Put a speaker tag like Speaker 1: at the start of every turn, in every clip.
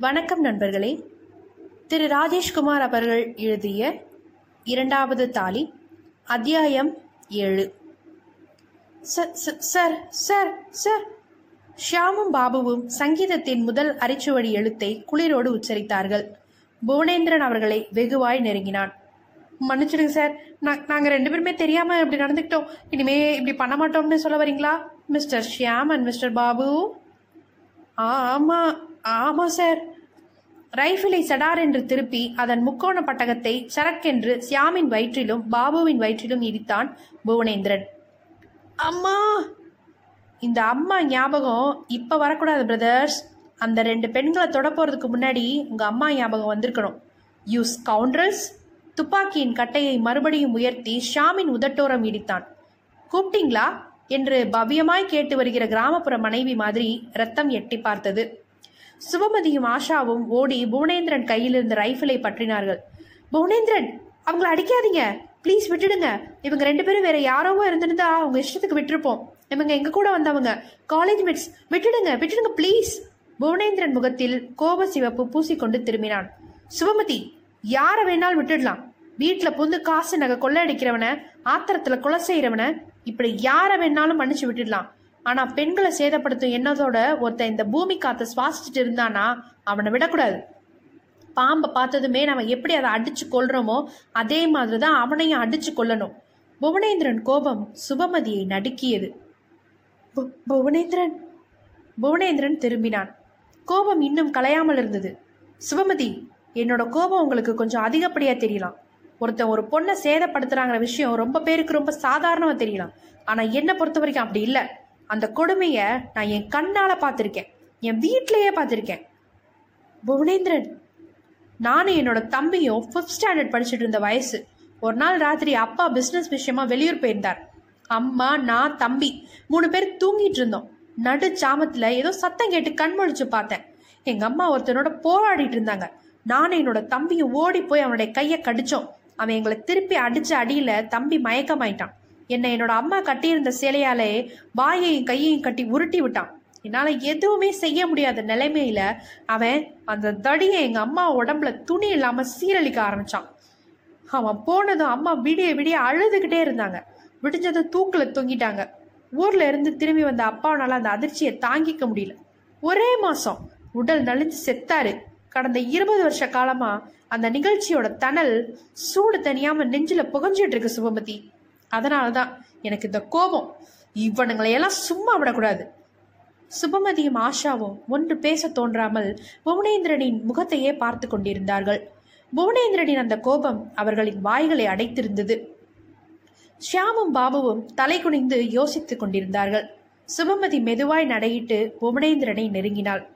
Speaker 1: வணக்கம் நண்பர்களே. திரு ராஜேஷ்குமார் அவர்கள் எழுதிய இரண்டாவது தாலி அத்தியாயம் ஏழு. ச- ச- சார் சார் சார். ஷியாமும் பாபுவும் சங்கீதத்தின் முதல் அரிச்சுவடி எழுத்தை குளிரோடு உச்சரித்தார்கள். புவனேந்திரன் அவர்களை வெகுவாய் நெருங்கினான். மன்னிச்சிடுங்க சார் நான் நாங்கள் ரெண்டு பேருமே தெரியாமல் இப்படி நடந்துக்கிட்டோம். இனிமே இப்படி பண்ண மாட்டோம்னு சொல்ல வரீங்களா? Mister Shyam and mister Babu? ஆமாம் ஆமாம் சார். ரைஃபிளை சடார் என்று திருப்பி அதன் முக்கோண பட்டகத்தை சரக்கென்று சியாமின் வயிற்றிலும் பாபுவின் வயிற்றிலும் இடித்தான் புவனேந்திரன். அம்மா! இந்த அம்மா ஞாபகம் இப்போ வரக்கூடாது பிரதர்ஸ் அந்த ரெண்டு பெண்களை தொட போகிறதுக்கு முன்னாடி உங்கள் அம்மா ஞாபகம் வந்திருக்கணும். யூ ஸ்கவுண்ட்ரல்ஸ் துப்பாக்கியின் கட்டையை மறுபடியும் உயர்த்தி ஷாமின் உதட்டோரம் இடித்தான். கூப்பிட்டீங்களா? என்று பவ்யமாய் கேட்டு வருகிற கிராமப்புற மனைவி மாதிரி ரத்தம் எட்டி பார்த்தது. சுபமதியும் ஆஷாவும் ஓடி புவனேந்திரன் கையில் இருந்த ரைஃபிளை பற்றினார்கள். புவனேந்திரன் அவங்கள அடிக்காதீங்க. ப்ளீஸ் விட்டுடுங்க. இவங்க ரெண்டு பேரும் வேற யாரோவோ இருந்திருந்தா அவங்க இஷ்டத்துக்கு விட்டுருப்போம். இவங்க எங்க கூட வந்தவங்க. காலேஜ் மெட்ஸ் விட்டுடுங்க விட்டுடுங்க ப்ளீஸ் புவனேந்திரன் முகத்தில் கோப சிவப்பு பூசிக்கொண்டு திரும்பினான். சுபமதி யாரை வேணாலும் விட்டுடலாம். வீட்டுல புந்து காசு நகை கொள்ளையடிக்கிறவன ஆத்திரத்துல கொலை செய்யறவன இப்படி யாரை வேணாலும் மன்னிச்சு விட்டுடலாம். ஆனா பெண்களை சேதப்படுத்தும் எண்ணத்தோட ஒருத்தன் இந்த பூமி காத்த சுவாசிச்சுட்டு இருந்தானா அவனை விடக்கூடாது. பாம்பை பார்த்ததுமே நம்ம எப்படி அதை அடிச்சு கொள்றோமோ அதே மாதிரி தான் அவனையும் அடிச்சு கொள்ளணும் புவனேந்திரன் கோபம் சுபமதியை நடுக்கியது. பு- புவனேந்திரன்? புவனேந்திரன் திரும்பினான். கோபம் இன்னும் கலையாமல் இருந்தது. சுபமதி என்னோட கோபம் உங்களுக்கு கொஞ்சம் அதிகப்படியா தெரியலாம். ஒருத்தன் ஒரு பொண்ணை சேதப்படுத்துறாங்கிற விஷயம் ரொம்ப பேருக்கு ரொம்ப சாதாரணமா தெரியலாம். ஆனா என்னை பொறுத்த வரைக்கும் அப்படி இல்லை. அந்த கொடுமைய நான் என் கண்ணால பார்த்திருக்கேன். என் வீட்டிலேயே பார்த்திருக்கேன். புவனேந்திரன் நானும் என்னோட தம்பியும் ஃபிஃப்த் ஸ்டாண்டர்ட் படிச்சுட்டு இருந்த வயசு. ஒரு நாள் ராத்திரி அப்பா பிஸ்னஸ் விஷயமா வெளியூர் போயிருந்தார். அம்மா நான் தம்பி மூணு பேர் தூங்கிட்டு இருந்தோம். நடு சாமத்துல ஏதோ சத்தம் கேட்டு கண்மொழிச்சு பார்த்தேன். எங்க அம்மா ஒருத்தனோட போராடிட்டு இருந்தாங்க. நானும் என்னோட தம்பியும் ஓடி போய் அவனுடைய கையை கடிச்சோம். அவன் எங்களை திருப்பி அடிச்ச அடியில தம்பி மயக்கமாயிட்டான். என்னை என்னோட அம்மா கட்டியிருந்த சேலையாலே வாயையும் கையையும் கட்டி உருட்டி விட்டான். என்னால எதுவுமே செய்ய முடியாத நிலைமையில அவன் அந்த தடியை எங்க அம்மா உடம்புல துணி இல்லாம சீரழிக்க ஆரம்பிச்சான். அவன் போனதும் அம்மா விடிய விடிய அழுதுகிட்டே இருந்தாங்க. விடிஞ்சதும் தூக்குல தொங்கிட்டாங்க. ஊர்ல இருந்து திரும்பி வந்த அப்பாவனால அந்த அதிர்ச்சியை தாங்கிக்க முடியல. ஒரே மாசம் உடல் நலிஞ்சு செத்தாரு. கடந்த இருபது வருஷ காலமா அந்த நிகழ்ச்சியோட தணல் சூடு தனியாம நெஞ்சில புகஞ்சிட்டு இருக்கு சுபமதி. அதனாலதான் எனக்கு இந்த கோபம். இவனுங்களையெல்லாம் சும்மா விடக்கூடாது. சுபமதியும் ஆஷாவும் ஒன்று பேச தோன்றாமல் புவனேந்திரனின் முகத்தையே பார்த்து கொண்டிருந்தார்கள். புவனேந்திரனின் அந்த கோபம் அவர்களின் வாய்களை அடைத்திருந்தது. ஷியாமும் பாபுவும் தலை குனிந்து யோசித்துக் கொண்டிருந்தார்கள். சுபமதி மெதுவாய் நடையிட்டு புவனேந்திரனை நெருங்கினாள்.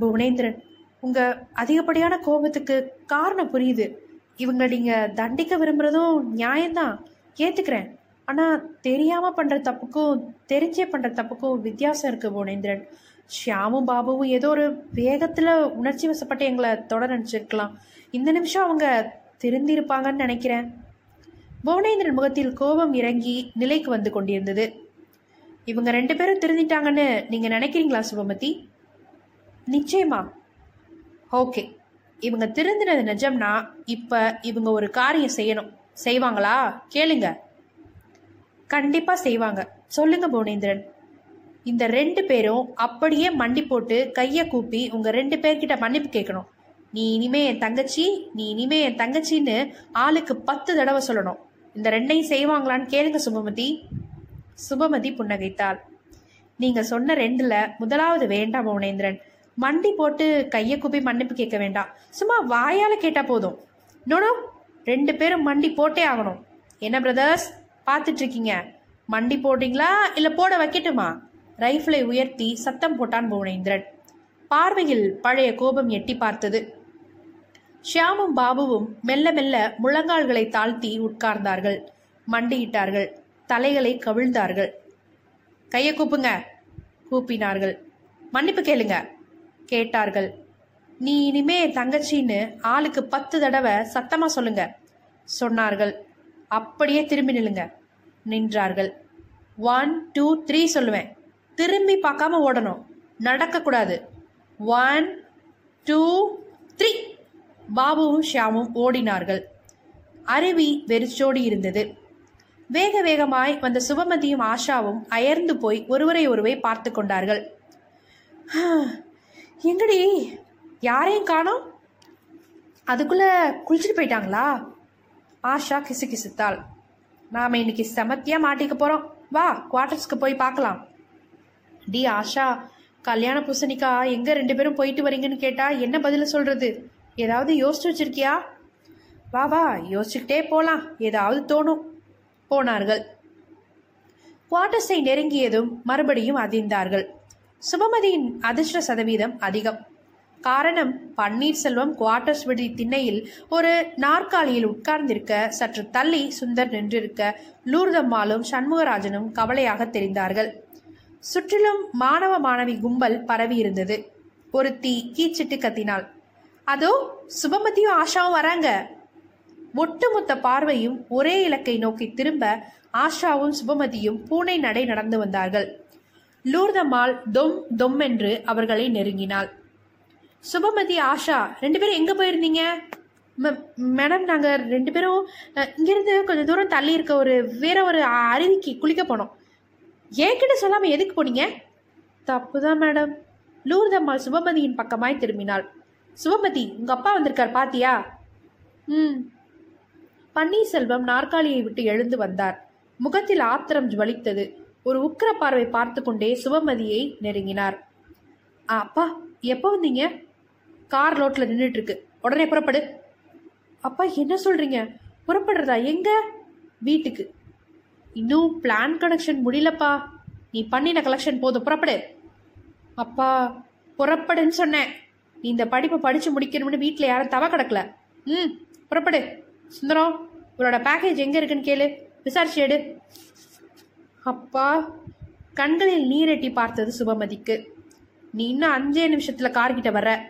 Speaker 1: புவனேந்திரன் உங்க அதிகப்படியான கோபத்துக்கு காரணம் புரியுது. இவங்க நீங்க தண்டிக்க விரும்புறதும் நியாயம்தான். ஏத்துக்கிறேன். ஆனா தெரியாம பண்ற தப்புக்கும் தெரிஞ்சே பண்ற தப்புக்கும் வித்தியாசம் இருக்கு புவனேந்திரன். ஷியாமும் பாபுவும் ஏதோ ஒரு வேகத்துல உணர்ச்சி வசப்பட்டு எங்களை தொட நினைச்சிருக்கலாம். இந்த நிமிஷம் அவங்க திருந்திருப்பாங்கன்னு நினைக்கிறேன். புவனேந்திரன் முகத்தில் கோபம் இறங்கி நிலைக்கு வந்து கொண்டிருந்தது. இவங்க ரெண்டு பேரும் திருந்திட்டாங்கன்னு நீங்க நினைக்கிறீங்களா சுபமதி? நிச்சயமா. ஓகே. இவங்க திருந்தினது நிஜம்னா இப்ப இவங்க ஒரு காரியம் செய்யணும். செய்வாங்களா? கேளுங்க. கண்டிப்பா செய்வாங்க. சொல்லுங்க புவனேந்திரன். இந்த ரெண்டு பேரும் அப்படியே மண்டி போட்டு கையை கூப்பி உங்க ரெண்டு பேர்கிட்ட மன்னிப்பு கேட்கணும். நீ இனிமே என் தங்கச்சி நீ இனிமே என் தங்கச்சின்னு ஆளுக்கு பத்து தடவை சொல்லணும். இந்த ரெண்டையும் செய்வாங்களான்னு கேளுங்க சுபமதி சுபமதி புன்னகைத்தாள். நீங்க சொன்ன ரெண்டுல முதலாவது வேண்டாம் புவனேந்திரன். மண்டி போட்டு கையை கூப்பி மன்னிப்பு கேட்க வேண்டாம். சும்மா வாயால கேட்டா போதும். நோனோ ரெண்டு பேரும் மண்டி போட்டே ஆகணும். என்ன பிரதர்ஸ் பார்த்துட்டு இருக்கீங்க மண்டி போடுறீங்களா இல்ல போட வைக்கட்டுமா? ரைஃபிளை உயர்த்தி சத்தம் போட்டான் புவனேந்திரன். பார்வையில் பழைய கோபம் எட்டி பார்த்தது. ஷியாமும் பாபுவும் மெல்ல மெல்ல முழங்கால்களை தாழ்த்தி உட்கார்ந்தார்கள். மண்டியிட்டார்கள். தலைகளை கவிழ்ந்தார்கள். கையை கூப்புங்க. கூப்பினார்கள். மன்னிப்பு கேளுங்க. கேட்டார்கள். நீ இனிமே தங்கச்சின்னு ஆளுக்கு பத்து தடவை சத்தமா சொல்லுங்க. சொன்னார்கள். அப்படியே திரும்பி நில்லுங்க. நின்றார்கள். ஒன் டூ த்ரீ சொல்லுவேன். திரும்பி பார்க்காம ஓடணும். நடக்கக்கூடாது ஒன் டூ த்ரீ பாபுவும் ஷியாமும் ஓடினார்கள். அருவி வெறிச்சோடி இருந்தது. வேக வேகமாய் வந்த சுபமதியும் ஆஷாவும் அயர்ந்து போய் ஒருவரை ஒருவரை பார்த்து கொண்டார்கள். எங்கடி? யாரையும் காணோம். அதுக்குள்ள குளிச்சுட்டு போயிட்டாங்களா? ஆஷா கிசு கிசுத்தாள். நாம இன்னைக்கு செமத்தியா மாட்டிக்க போறோம். வா குவார்டர்ஸ்க்கு போய் பார்க்கலாம். டி ஆஷா கல்யாண பூசணிக்கா எங்க ரெண்டு பேரும் போயிட்டு வரீங்கன்னு கேட்டா என்ன பதில சொல்றது? ஏதாவது யோசிச்சு வச்சிருக்கியா? வா வா யோசிச்சுக்கிட்டே போலாம். ஏதாவது தோணும். போனார்கள். குவார்டர்ஸை நெருங்கியதும் மறுபடியும் அதிர்ந்தார்கள். சுபமதியின் அதிர்ஷ்ட சதவீதம் அதிகம். காரணம் பன்னீர்செல்வம் குவார்டர்ஸ் விடுதி திண்ணையில் ஒரு நாற்காலியில் உட்கார்ந்திருக்க சற்று தள்ளி சுந்தர் நின்றிருக்க லூர்தம்மாளும் சண்முகராஜனும் கவலையாக தெரிந்தார்கள். சுற்றிலும் மாணவ மாணவி கும்பல் பரவி இருந்தது. ஒரு தீ கீச்சிட்டு கத்தினாள். அதோ சுபமதியும் ஆஷாவும் வராங்க. ஒட்டுமொத்த பார்வையும் ஒரே இலக்கை நோக்கி திரும்ப ஆஷாவும் சுபமதியும் பூனை நடை நடந்து வந்தார்கள். லூர்தம்மாள் தொம் தொம் என்று அவர்களை நெருங்கினாள். சுபமதி ஆஷா ரெண்டு பேரும் எங்க போயிருந்தீங்க? ம- மேடம் நாங்க ரெண்டு பேரும் இங்கேருந்து இங்கிருந்து கொஞ்சம் தூரம் தள்ளி இருக்க ஒரு வேற ஒரு அருவிக்கு குளிக்க போனோம். என்கிட்ட சொல்லாம எதுக்கு போனீங்க? தப்புதான் மேடம் லூர்தம்மாள் சுபமதியின் பக்கமாய் திரும்பினாள். சுபமதி உங்க அப்பா வந்திருக்கார் பாத்தியா? ம். பன்னீர்செல்வம் நாற்காலியை விட்டு எழுந்து வந்தார். முகத்தில் ஆத்திரம் ஜுவலித்தது. ஒரு உக்கிர பார்வை பார்த்து கொண்டே சுபமதியை நெருங்கினார். "ஆ, அப்பா எப்போ வந்தீங்க? கார் ரோட்டில் நின்றுட்டு இருக்கு உடனே புறப்படு. அப்பா என்ன சொல்றீங்க? புறப்படுறதா? எங்க? வீட்டுக்கு. இன்னும் பிளான் கனெக்ஷன் முடியலப்பா. நீ பண்ணின கலெக்ஷன் போதும். புறப்படு. அப்பா புறப்படுன்னு சொன்னேன். நீ இந்த படிப்பை படிச்சு முடிக்கணும்னு வீட்டில் யாரும் தவ கிடக்கல. ம் புறப்படு. சுந்தரம் இவரோட பேக்கேஜ் எங்க இருக்குன்னு கேளு. விசாரிச்சு எடு. அப்பா கண்களில் நீரெட்டி பார்த்தது சுபமதிக்கு. நீ இன்னும் அஞ்சே நிமிஷத்துல கார்கிட்ட வர்ற.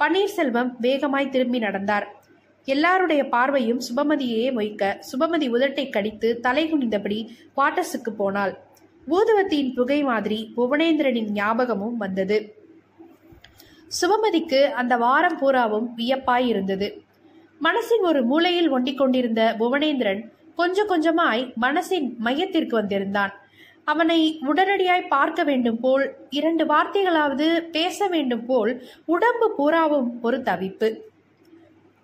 Speaker 1: பன்னீர்செல்வம் வேகமாய் திரும்பி நடந்தார். எல்லாருடைய பார்வையும் சுபமதியே மொய்க்க சுபமதி உதட்டை கடித்து தலை குனிந்தபடி குவார்டர்ஸுக்கு போனாள். பூதுவத்தியின் புகை மாதிரி புவனேந்திரனின் ஞாபகமும் வந்தது. சுபமதிக்கு அந்த வாரம் பூராவும் வியப்பாய் இருந்தது. மனசின் ஒரு மூலையில் ஒண்டிக் கொண்டிருந்த புவனேந்திரன் கொஞ்சம் கொஞ்சமாய் மனசின் மையத்திற்கு வந்திருந்தான். அவனை உடனடியாய் பார்க்க வேண்டும் போல் இரண்டு வார்த்தைகளாவது பேச வேண்டும் போல் உடம்பு பூராவும் ஒரு தவிப்பு.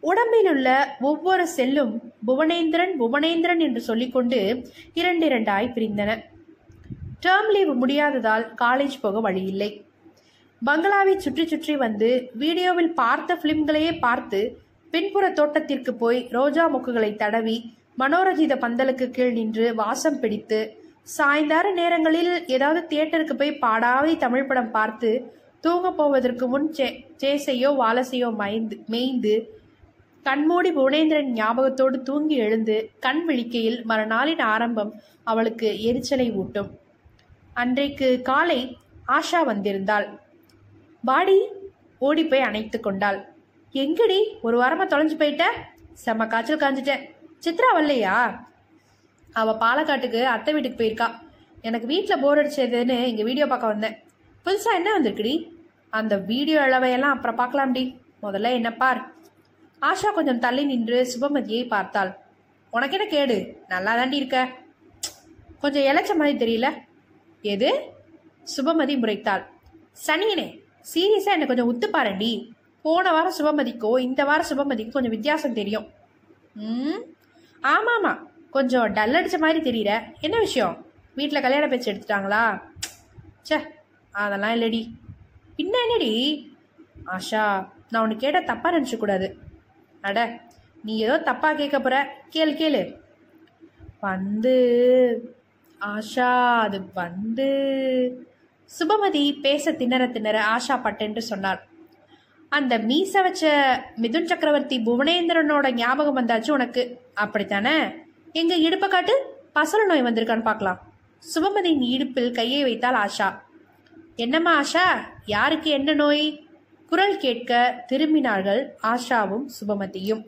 Speaker 1: உடம்பிலுள்ள ஒவ்வொரு செல்லும் புவனேந்திரன் புவனேந்திரன் என்று சொல்லிக்கொண்டு இரண்டிரண்டாய் பிரிந்தன. டேர்ம் லீவ் முடியாததால் காலேஜ் போக வழியில்லை. பங்களாவை சுற்றி சுற்றி வந்து வீடியோவில் பார்த்த பிலிம்களையே பார்த்து பின்புற தோட்டத்திற்கு போய் ரோஜா மொக்குகளை தடவி மனோரஜித பந்தலுக்கு கீழ் நின்று வாசம் பிடித்து சாயந்தார நேரங்களில் ஏதாவது தியேட்டருக்கு போய் பாடாவை தமிழ் படம் பார்த்து தூங்க போவதற்கு முன் சே சேசையோ வாலசையோ மயந்து மேய்ந்து கண்மூடி புவனேந்திரன் ஞாபகத்தோடு தூங்கி எழுந்து கண் விழிக்கையில் மறுநாளின் ஆரம்பம் அவளுக்கு எரிச்சலை ஊட்டும். அன்றைக்கு காலை ஆஷா வந்திருந்தாள். பாடி ஓடி போய் அணைத்து கொண்டாள். எங்கடி? ஒரு வாரமா தொலைஞ்சு போயிட்ட? செம்ம காய்ச்சல் காஞ்சிட்டேன் சித்ரா வரலையா? அவள் பாலக்காட்டுக்கு அத்தை வீட்டுக்கு போயிருக்கா. எனக்கு வீட்டில் போர் அடிச்சதுன்னு இங்கே வீடியோ பார்க்க வந்தேன். புதுசாக என்ன வந்திருக்குடி? அந்த வீடியோ அளவையெல்லாம் அப்புறம் பார்க்கலாம்டி. முதல்ல என்ன பார். ஆஷா கொஞ்சம் தள்ளி நின்று சுபமதியை பார்த்தாள். உனக்கு என்ன கேடு? நல்லா தாண்டி இருக்க. கொஞ்சம் இளைச்ச மாதிரி தெரியல. எது? சுபமதி முறைத்தாள். சனியனே சீரியஸாக என்னை கொஞ்சம் உத்து போன வாரம் சுபமதிக்கோ இந்த வாரம் சுபமதிக்கோ கொஞ்சம் வித்தியாசம் தெரியும். ம்? ஆமாம் ஆமாம். கொஞ்சம் டல் அடித்த மாதிரி தெரியற. என்ன விஷயம்? வீட்டில் கல்யாண பேச்சு எடுத்துட்டாங்களா? சே அதெல்லாம் இல்லடி. பின்ன என்னடி? ஆஷா நான் உனக்கு கேட்ட தப்பாக நினச்சக்கூடாது அட நீ ஏதோ தப்பாக கேட்க போற. கேளு கேளு. வந்து ஆஷா அது வந்து. சுபமதி பேச திணற திணற ஆஷா பட்டென்று சொன்னாள். அந்த மீச வச்ச மிதுன் சக்கரவர்த்தி புவனேந்திரனோட ஞாபகம் வந்தாச்சு உனக்கு. அப்படித்தானே? எங்க இடுப்பை காட்டு? பசல நோய் வந்திருக்கான்னு பார்க்கலாம். சுபமதியின் இடுப்பில் கையை வைத்தாள் ஆஷா. என்னம்மா ஆஷா? யாருக்கு என்ன நோய்? குரல் கேட்க திரும்பினார்கள் ஆஷாவும் சுபமதியும்